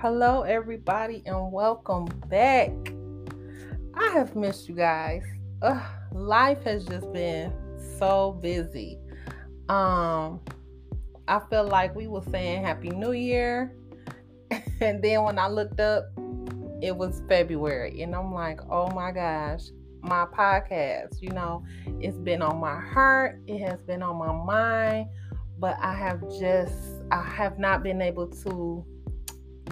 Hello, everybody, and welcome back. I have missed you guys. Ugh, life has just been so busy. Um, I feel like we were saying Happy New Year, and then when I looked up, it was February, and I'm like, oh my gosh, my podcast. You know, it's been on my heart, it has been on my mind, but I have just, I have not been able to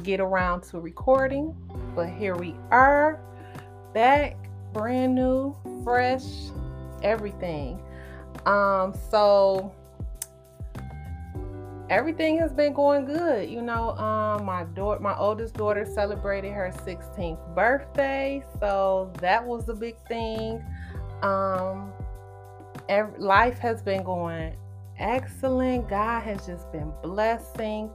get around to recording, but here we are back, brand new, fresh, everything. Um, so everything has been going good. You know, um, my daughter, my oldest daughter celebrated her 16th birthday, so that was a big thing. Um, every, life has been going excellent. God has just been blessing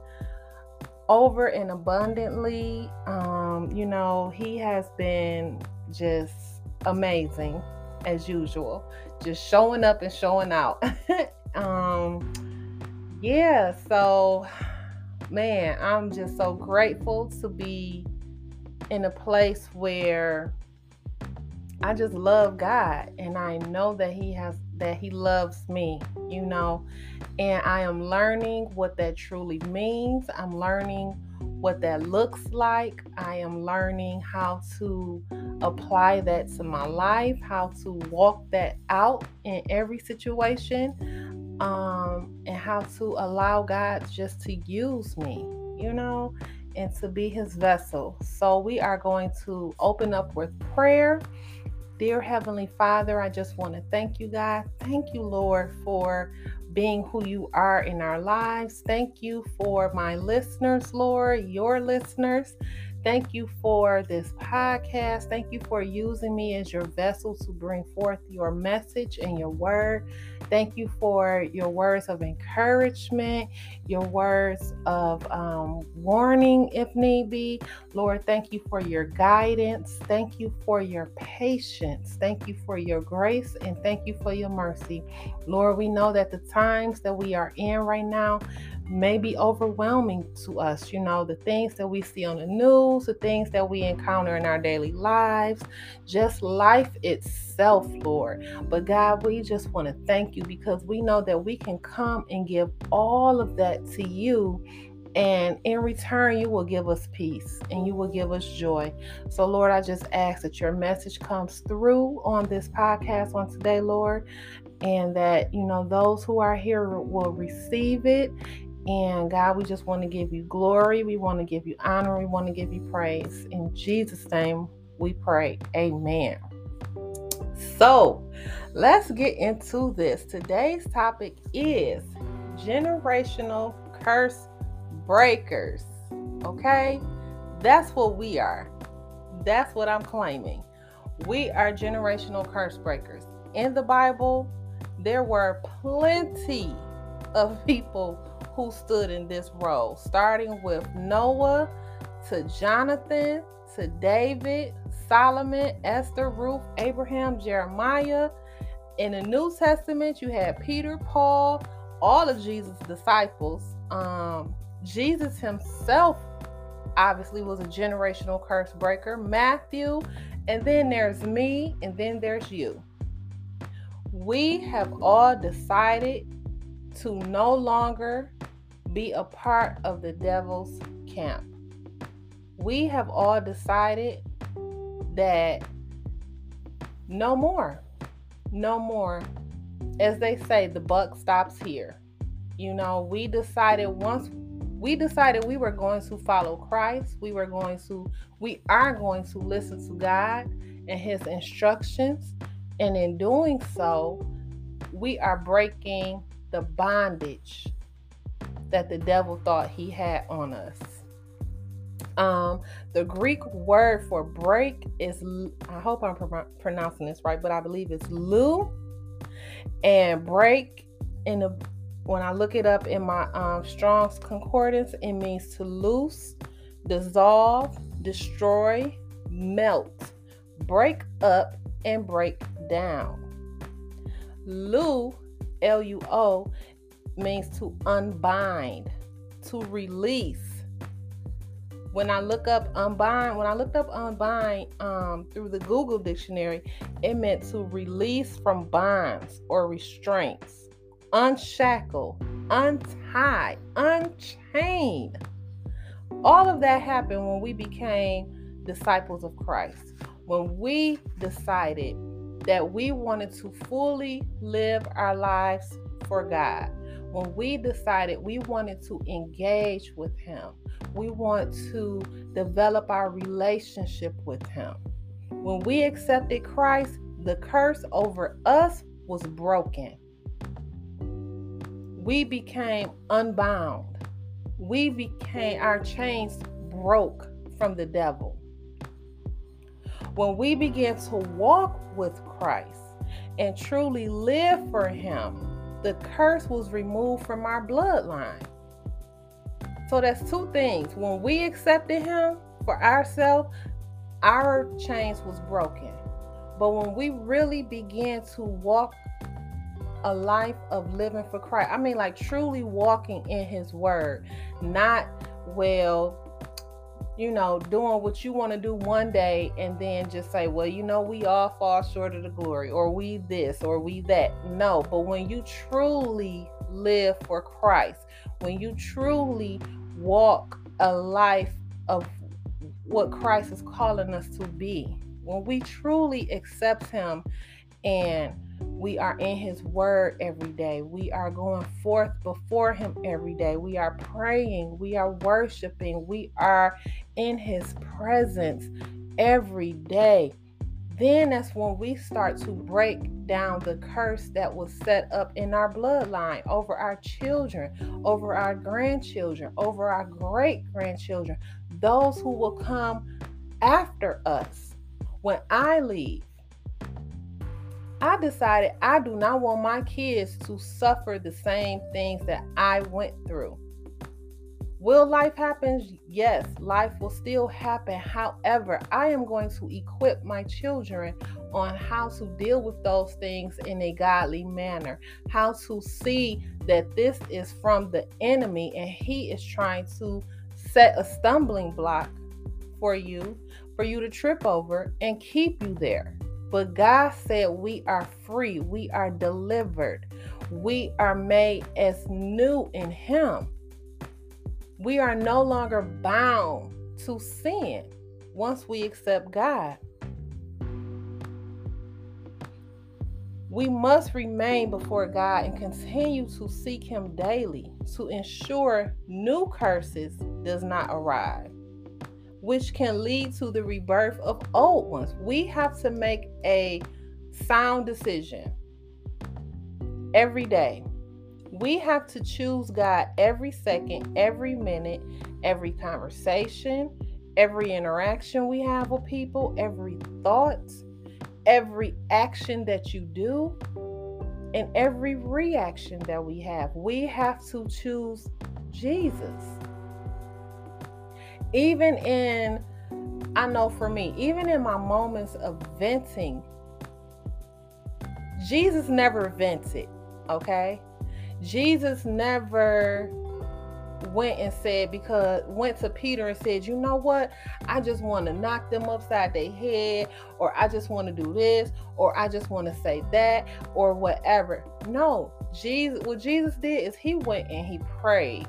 over and abundantly. Um, you know, he has been just amazing as usual, just showing up and showing out. um, yeah, so man, I'm just so grateful to be in a place where I just love God and I know that he has that he loves me, you know, and I am learning what that truly means. I'm learning what that looks like. I am learning how to apply that to my life, how to walk that out in every situation, um, and how to allow God just to use me, you know, and to be his vessel. So we are going to open up with prayer. Dear Heavenly Father, I just want to thank you, God. Thank you, Lord, for being who you are in our lives. Thank you for my listeners, Lord, your listeners. Thank you for this podcast. Thank you for using me as your vessel to bring forth your message and your word. Thank you for your words of encouragement, your words of um, warning if need be. Lord, thank you for your guidance. Thank you for your patience. Thank you for your grace and thank you for your mercy. Lord, we know that the times that we are in right now, may be overwhelming to us. You know, the things that we see on the news, the things that we encounter in our daily lives, just life itself, Lord. But God, we just want to thank you because we know that we can come and give all of that to you. And in return, you will give us peace and you will give us joy. So, Lord, I just ask that your message comes through on this podcast on today, Lord, and that, you know, those who are here will receive it and God, we just want to give you glory. We want to give you honor. We want to give you praise. In Jesus' name, we pray. Amen. So let's get into this. Today's topic is generational curse breakers. Okay? That's what we are. That's what I'm claiming. We are generational curse breakers. In the Bible, there were plenty of people who stood in this role, starting with Noah to Jonathan to David, Solomon, Esther, Ruth, Abraham, Jeremiah. In the New Testament, you had Peter, Paul, all of Jesus' disciples. Um, Jesus himself obviously was a generational curse breaker. Matthew, and then there's me, and then there's you. We have all decided to no longer be a part of the devil's camp. We have all decided that no more, no more. As they say, the buck stops here. You know, we decided once we decided we were going to follow Christ, we were going to, we are going to listen to God and His instructions. And in doing so, we are breaking the bondage that the devil thought he had on us. Um, the Greek word for break is, I hope I'm pr- pronouncing this right, but I believe it's lu. And break in the when I look it up in my um, Strong's Concordance, it means to loose, dissolve, destroy, melt, break up, and break down. Lu, L U O, means to unbind, to release, When I look up unbind, when I looked up unbind um, through the Google dictionary, it meant to release from bonds or restraints, unshackle, untie, unchain. All of that happened when we became disciples of Christ. When we decided that we wanted to fully live our lives for God. When we decided we wanted to engage with Him, we want to develop our relationship with Him. When we accepted Christ, the curse over us was broken. We became unbound. We became, our chains broke from the devil. When we begin to walk with Christ and truly live for Him, the curse was removed from our bloodline. So that's two things. When we accepted him for ourselves, our chains was broken. But when we really began to walk a life of living for Christ, I mean like truly walking in his word, not well you know, doing what you want to do one day and then just say, well, you know, we all fall short of the glory, or we this, or we that. No, but when you truly live for Christ, when you truly walk a life of what Christ is calling us to be, when we truly accept Him and we are in His Word every day, we are going forth before Him every day, we are praying, we are worshiping, we are in His presence every day. Then that's when we start to break down the curse that was set up in our bloodline over our children, over our grandchildren, over our great grandchildren, those who will come after us. When I leave, I decided I do not want my kids to suffer the same things that I went through. Will life happen? Yes, life will still happen. However, I am going to equip my children on how to deal with those things in a godly manner, how to see that this is from the enemy and he is trying to set a stumbling block for you, for you to trip over and keep you there. But God said we are free, we are delivered, we are made as new in Him. We are no longer bound to sin once we accept God. We must remain before God and continue to seek him daily to ensure new curses does not arrive, which can lead to the rebirth of old ones. We have to make a sound decision every day we have to choose God every second, every minute, every conversation, every interaction we have with people, every thought, every action that you do, and every reaction that we have. We have to choose Jesus. Even in, I know for me, even in my moments of venting, Jesus never vented, okay? Jesus never went and said because went to Peter and said, "You know what? I just want to knock them upside their head or I just want to do this or I just want to say that or whatever." No. Jesus what Jesus did is he went and he prayed.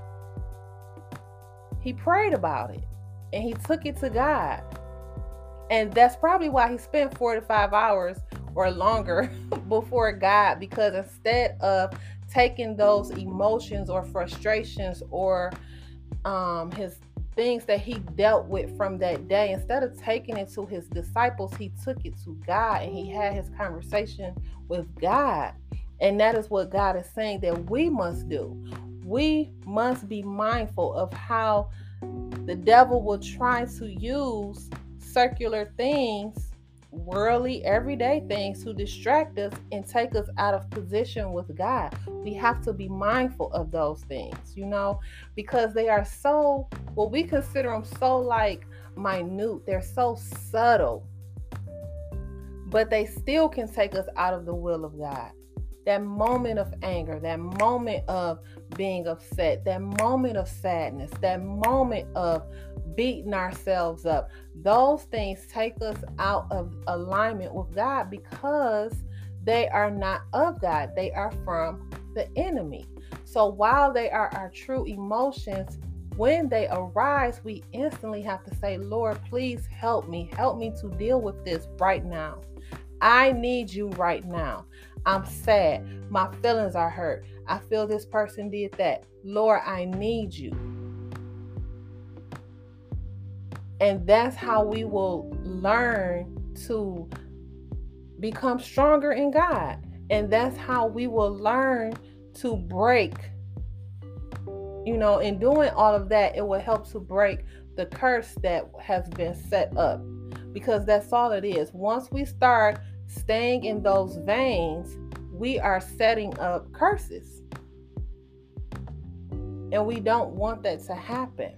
He prayed about it and he took it to God. And that's probably why he spent 45 hours or longer before God because instead of taking those emotions or frustrations or um, his things that he dealt with from that day, instead of taking it to his disciples, he took it to God and he had his conversation with God. And that is what God is saying that we must do. We must be mindful of how the devil will try to use circular things worldly, everyday things to distract us and take us out of position with God. We have to be mindful of those things, you know, because they are so, well, we consider them so like minute, they're so subtle, but they still can take us out of the will of God. That moment of anger, that moment of being upset, that moment of sadness, that moment of beating ourselves up. Those things take us out of alignment with God because they are not of God, they are from the enemy. So while they are our true emotions, when they arise, we instantly have to say, Lord, please help me. Help me to deal with this right now. I need you right now. I'm sad. My feelings are hurt. I feel this person did that. Lord, I need you. And that's how we will learn to become stronger in God. And that's how we will learn to break. You know, in doing all of that, it will help to break the curse that has been set up. Because that's all it is. Once we start staying in those veins, we are setting up curses. And we don't want that to happen.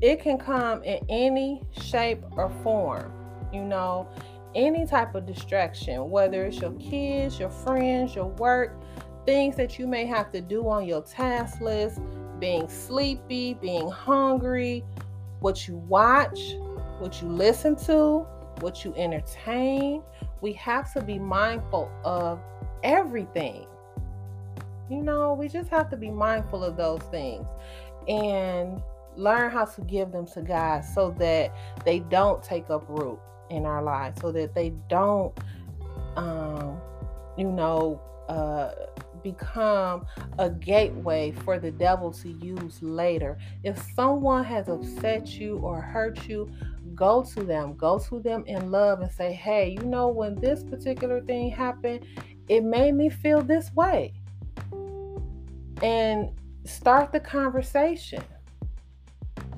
It can come in any shape or form, you know, any type of distraction, whether it's your kids, your friends, your work, things that you may have to do on your task list, being sleepy, being hungry, what you watch, what you listen to, what you entertain. We have to be mindful of everything. You know, we just have to be mindful of those things and learn how to give them to God so that they don't take up root in our lives, so that they don't, um, you know, uh, become a gateway for the devil to use later. If someone has upset you or hurt you, go to them, go to them in love and say, hey, you know, when this particular thing happened, it made me feel this way. And start the conversation.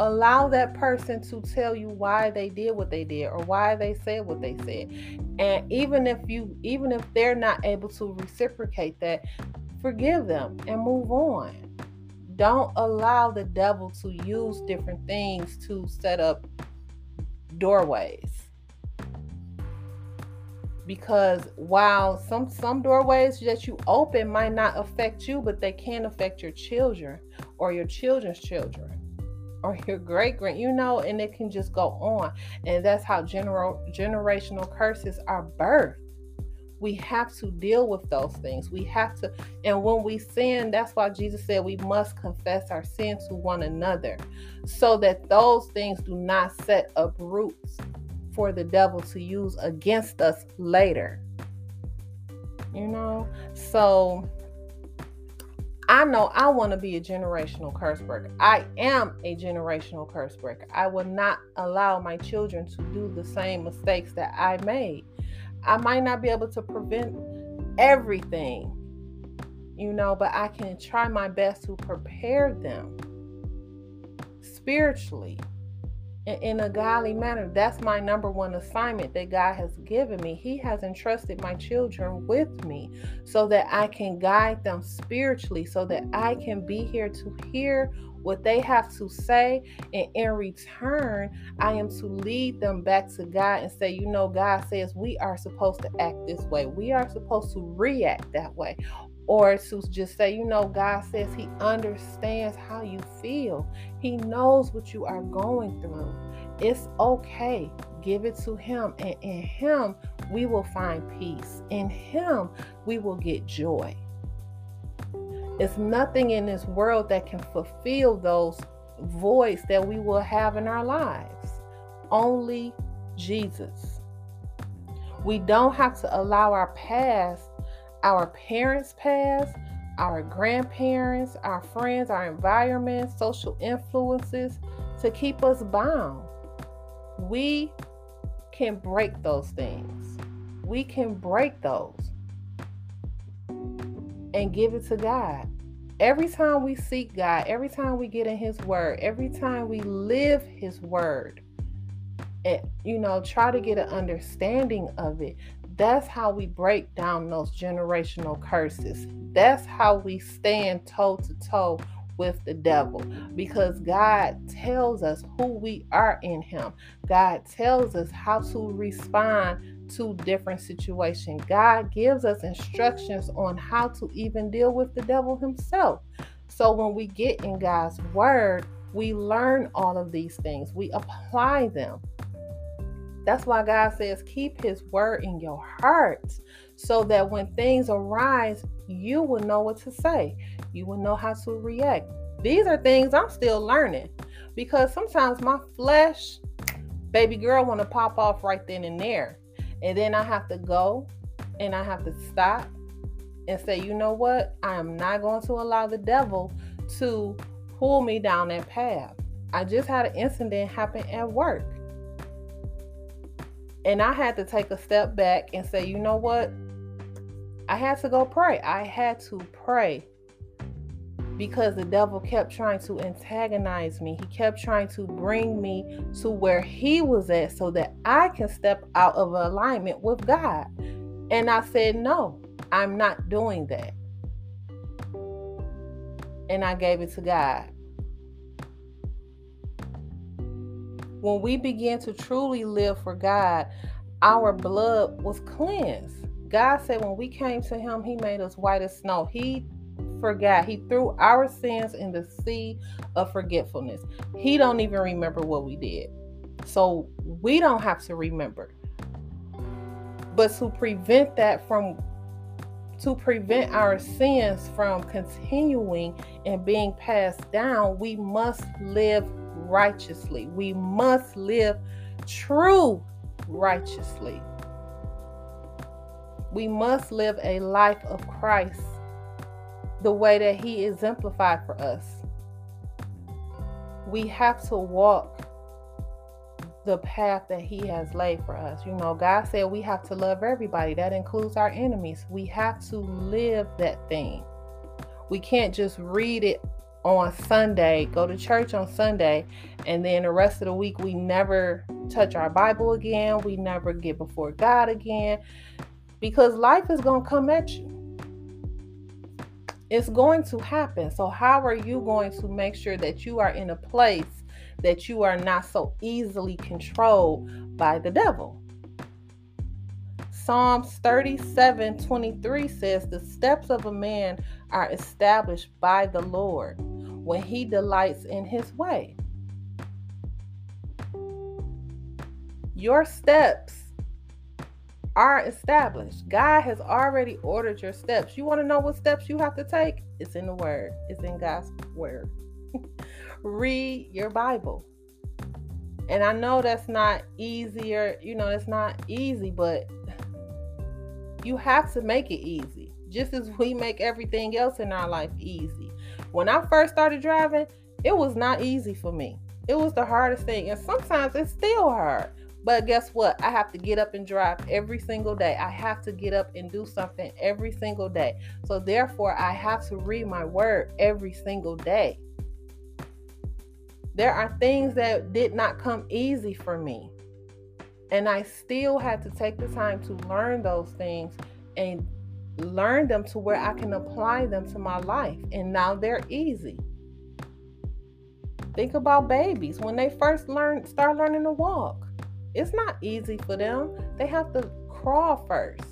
Allow that person to tell you why they did what they did or why they said what they said. And even if you even if they're not able to reciprocate that, forgive them and move on. Don't allow the devil to use different things to set up doorways because while some some doorways that you open might not affect you but they can affect your children or your children's children or your great grand you know and it can just go on. And that's how general generational curses are birthed. We have to deal with those things. We have to and when we sin that's why jesus said we must confess our sin to one another so that those things do not set up roots for the devil to use against us later. You know? So I know I want to be a generational curse breaker. I am a generational curse breaker. I will not allow my children to do the same mistakes that I made. I might not be able to prevent everything, you know, but I can try my best to prepare them spiritually in a godly manner. That's my number one assignment that God has given me. He has entrusted my children with me so that I can guide them spiritually, so that I can be here to hear what they have to say. And in return, I am to lead them back to God and say, you know, God says we are supposed to act this way, we are supposed to react that way. Or to just say, you know, God says He understands how you feel. He knows what you are going through. It's okay. Give it to Him. And in Him, we will find peace. In Him, we will get joy. It's nothing in this world that can fulfill those voids that we will have in our lives. Only Jesus. We don't have to allow our past, our parents' past, our grandparents, our friends, our environment, social influences to keep us bound. We can break those things. We can break those and give it to God. Every time we seek God, every time we get in His Word, every time we live His Word, and you know, try to get an understanding of it, that's how we break down those generational curses. That's how we stand toe to toe with the devil because God tells us who we are in Him. God tells us how to respond to different situations. God gives us instructions on how to even deal with the devil himself. So when we get in God's word, we learn all of these things, we apply them. That's why God says, keep his word in your heart so that when things arise, you will know what to say. You will know how to react. These are things I'm still learning because sometimes my flesh, baby girl, want to pop off right then and there. And then I have to go and I have to stop and say, you know what? I am not going to allow the devil to pull me down that path. I just had an incident happen at work. And I had to take a step back and say, you know what? I had to go pray. I had to pray because the devil kept trying to antagonize me. He kept trying to bring me to where he was at so that I can step out of alignment with God. And I said, no, I'm not doing that. And I gave it to God. When we begin to truly live for God, our blood was cleansed. God said when we came to Him, He made us white as snow. He forgot. He threw our sins in the sea of forgetfulness. He don't even remember what we did. So we don't have to remember. But to prevent that from to prevent our sins from continuing and being passed down, we must live righteously. We must live true righteously. We must live a life of Christ the way that He exemplified for us. We have to walk the path that He has laid for us. You know, God said we have to love everybody, that includes our enemies. We have to live that thing. We can't just read it on Sunday, go to church on Sunday, and then the rest of the week we never touch our Bible again. We never get before God again because life is going to come at you. It's going to happen. So, how are you going to make sure that you are in a place that you are not so easily controlled by the devil? Psalms 37 23 says, The steps of a man are established by the Lord when he delights in his way. Your steps are established. God has already ordered your steps. You want to know what steps you have to take? It's in the Word, it's in God's Word. Read your Bible. And I know that's not easier, you know, it's not easy, but you have to make it easy. Just as we make everything else in our life easy. When I first started driving, it was not easy for me. It was the hardest thing. And sometimes it's still hard. But guess what? I have to get up and drive every single day. I have to get up and do something every single day. So therefore, I have to read my word every single day. There are things that did not come easy for me. And I still had to take the time to learn those things and learn them to where I can apply them to my life. And now they're easy. Think about babies when they first learn start learning to walk it's not easy for them. They have to crawl first.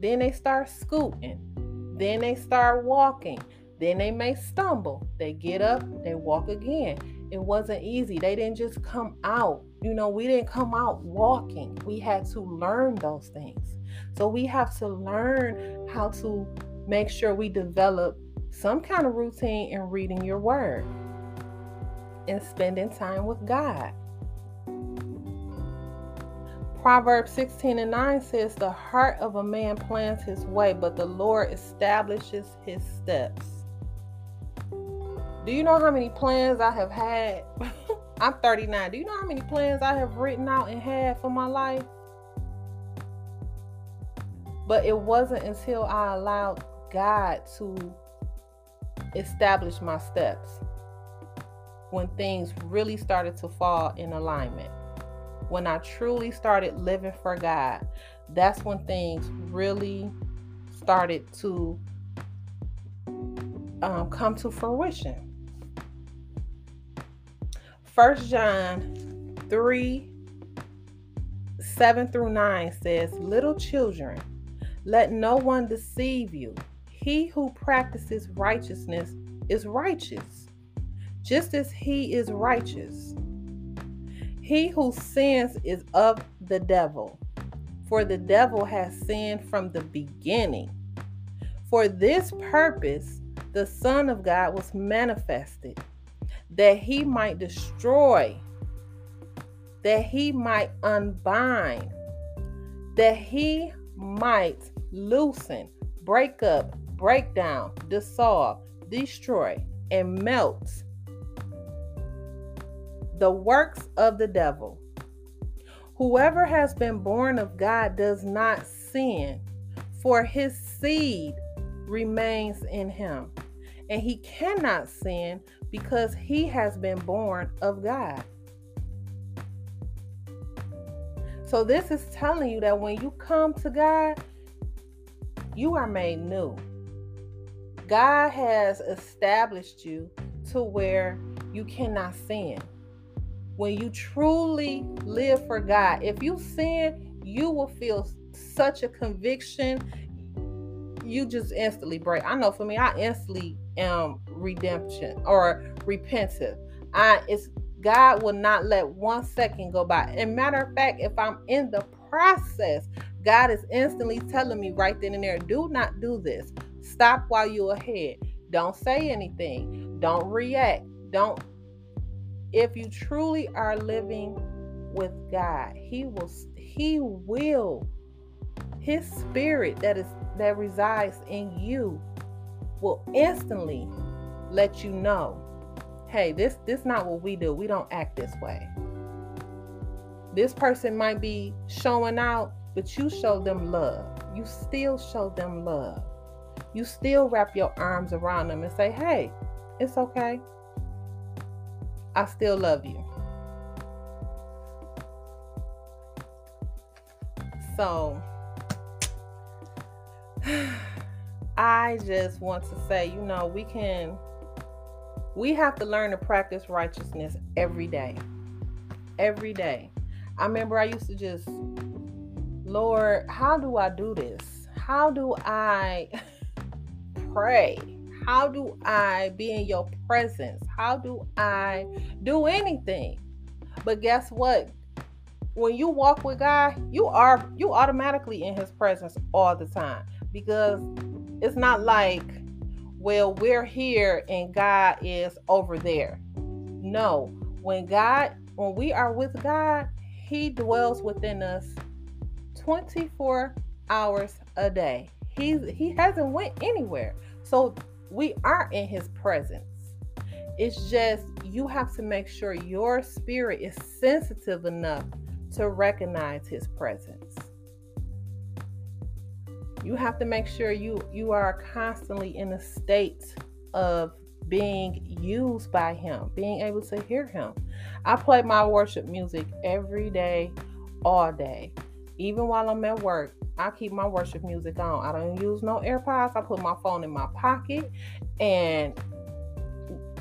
Then they start scooting. Then they start walking. Then they may stumble. They get up, they walk again. It wasn't easy. They didn't just come out. You know, we didn't come out walking. We had to learn those things. So we have to learn how to make sure we develop some kind of routine in reading your word and spending time with God. Proverbs 16 and 9 says, The heart of a man plans his way, but the Lord establishes his steps. Do you know how many plans I have had? I'm 39. Do you know how many plans I have written out and had for my life? But it wasn't until I allowed God to establish my steps when things really started to fall in alignment when I truly started living for God, that's when things really started to um, come to fruition. First John 3 7 through 9 says, Little children, let no one deceive you. He who practices righteousness is righteous, just as he is righteous. He who sins is of the devil, for the devil has sinned from the beginning. For this purpose, the Son of God was manifested, that he might destroy, that he might unbind, that he might loosen, break up, break down, dissolve, destroy, and melt the works of the devil. Whoever has been born of God does not sin, for his seed remains in him. And he cannot sin because he has been born of God. So, this is telling you that when you come to God, you are made new. God has established you to where you cannot sin when you truly live for God, if you sin, you will feel such a conviction. You just instantly break. I know for me, I instantly am redemption or repentive. I it's God will not let one second go by. And matter of fact, if I'm in the process, God is instantly telling me right then and there, do not do this. Stop while you're ahead. Don't say anything. Don't react. Don't if you truly are living with God, He will He will His spirit that is that resides in you will instantly let you know, hey, this this not what we do. We don't act this way. This person might be showing out, but you show them love. You still show them love. You still wrap your arms around them and say, hey, it's okay. I still love you. So, I just want to say, you know, we can, we have to learn to practice righteousness every day. Every day. I remember I used to just, Lord, how do I do this? How do I pray? How do I be in your presence? How do I do anything? But guess what? When you walk with God, you are you automatically in his presence all the time because it's not like well, we're here and God is over there. No, when God, when we are with God, He dwells within us 24 hours a day. He's He hasn't went anywhere. So we are in his presence. It's just you have to make sure your spirit is sensitive enough to recognize his presence. You have to make sure you you are constantly in a state of being used by him, being able to hear him. I play my worship music every day, all day. Even while I'm at work, I keep my worship music on. I don't use no AirPods. I put my phone in my pocket and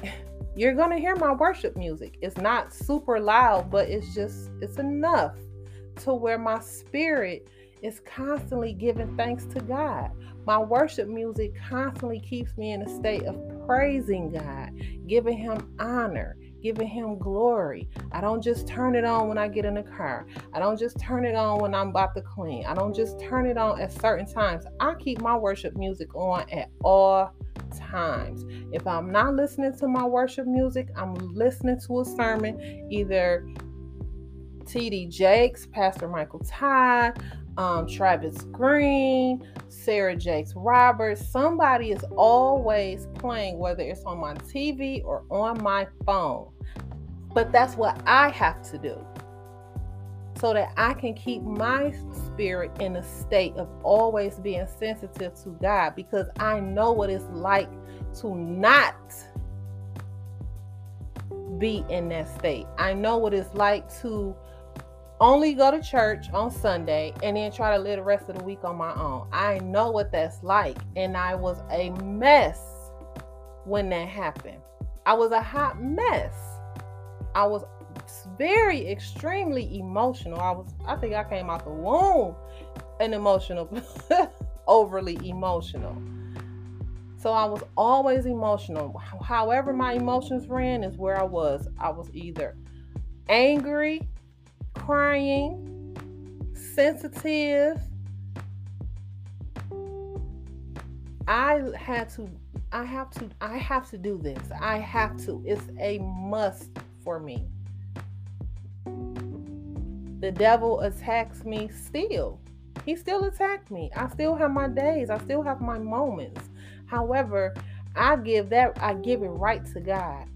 you're going to hear my worship music. It's not super loud, but it's just it's enough to where my spirit is constantly giving thanks to God. My worship music constantly keeps me in a state of praising God, giving him honor, giving him glory. I don't just turn it on when I get in the car. I don't just turn it on when I'm about to clean. I don't just turn it on at certain times. I keep my worship music on at all times. If I'm not listening to my worship music, I'm listening to a sermon, either TD Jakes, Pastor Michael Todd, um, Travis Greene, Sarah Jakes Roberts. Somebody is always playing, whether it's on my TV or on my phone. But that's what I have to do so that I can keep my spirit in a state of always being sensitive to God because I know what it's like to not be in that state. I know what it's like to only go to church on Sunday and then try to live the rest of the week on my own. I know what that's like. And I was a mess when that happened. I was a hot mess. I was very extremely emotional. I was I think I came out the womb an emotional overly emotional. So I was always emotional. However my emotions ran is where I was. I was either angry, crying, sensitive. I had to I have to I have to do this. I have to. It's a must for me. The devil attacks me still. He still attacked me. I still have my days. I still have my moments. However, I give that I give it right to God.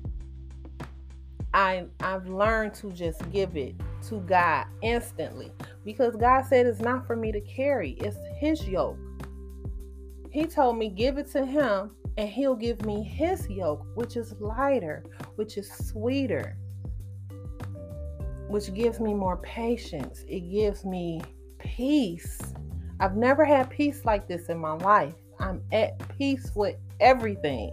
I I've learned to just give it to God instantly because God said it's not for me to carry. It's his yoke. He told me give it to him and he'll give me his yoke, which is lighter, which is sweeter, which gives me more patience. It gives me peace. I've never had peace like this in my life. I'm at peace with everything.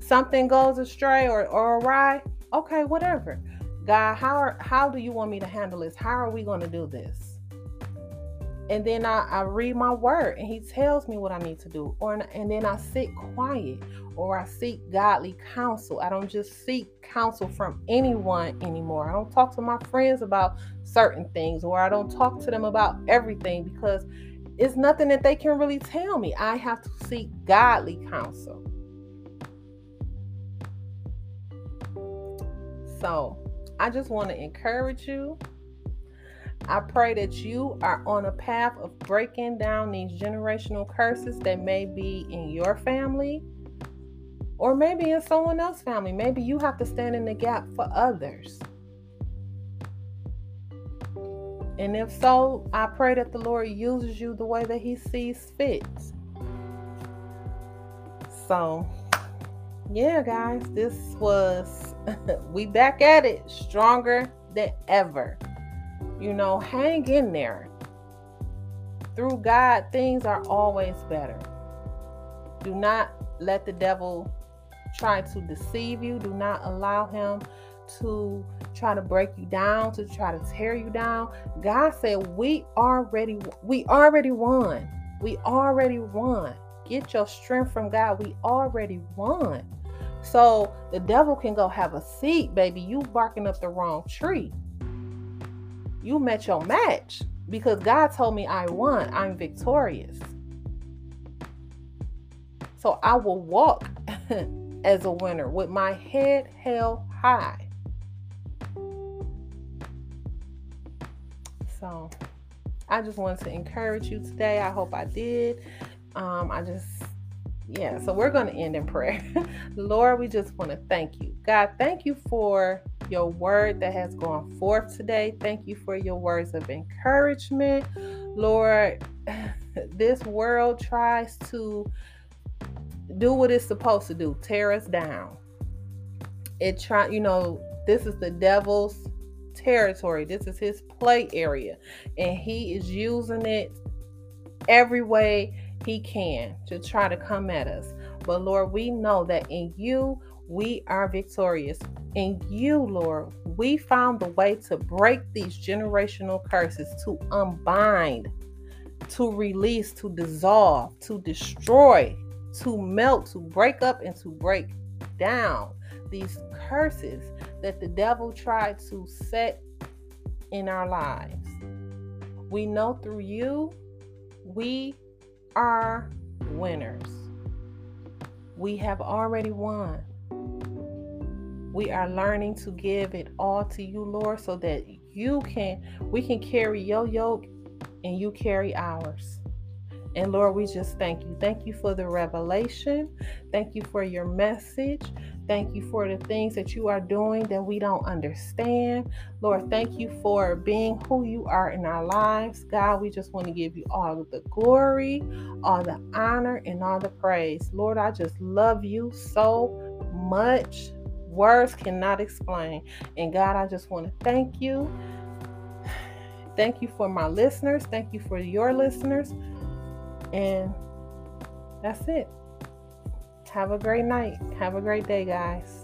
Something goes astray or, or awry, okay, whatever. God, how are, how do you want me to handle this? How are we going to do this? and then I, I read my word and he tells me what I need to do. Or and then I sit quiet or I seek godly counsel. I don't just seek counsel from anyone anymore. I don't talk to my friends about certain things or I don't talk to them about everything because it's nothing that they can really tell me. I have to seek godly counsel. So I just want to encourage you I pray that you are on a path of breaking down these generational curses that may be in your family or maybe in someone else's family. Maybe you have to stand in the gap for others. And if so, I pray that the Lord uses you the way that He sees fit. So, yeah, guys, this was, we back at it stronger than ever. You know, hang in there. Through God, things are always better. Do not let the devil try to deceive you. Do not allow him to try to break you down, to try to tear you down. God said, "We already we already won. We already won. Get your strength from God. We already won." So the devil can go have a seat, baby. You barking up the wrong tree you met your match because God told me I won. I'm victorious. So I will walk as a winner with my head held high. So I just wanted to encourage you today. I hope I did. Um, I just, yeah, so we're going to end in prayer. Lord, we just want to thank you. God, thank you for your word that has gone forth today. Thank you for your words of encouragement. Lord, this world tries to do what it's supposed to do tear us down. It try, you know, this is the devil's territory. This is his play area. And he is using it every way he can to try to come at us. But Lord, we know that in you we are victorious. In you, Lord, we found the way to break these generational curses, to unbind, to release, to dissolve, to destroy, to melt, to break up, and to break down these curses that the devil tried to set in our lives. We know through you, we are winners. We have already won. We are learning to give it all to you, Lord, so that you can we can carry your yoke and you carry ours. And Lord, we just thank you. Thank you for the revelation. Thank you for your message. Thank you for the things that you are doing that we don't understand. Lord, thank you for being who you are in our lives. God, we just want to give you all the glory, all the honor, and all the praise. Lord, I just love you so much. Words cannot explain. And God, I just want to thank you. Thank you for my listeners. Thank you for your listeners. And that's it. have a great night. Have a great day, guys.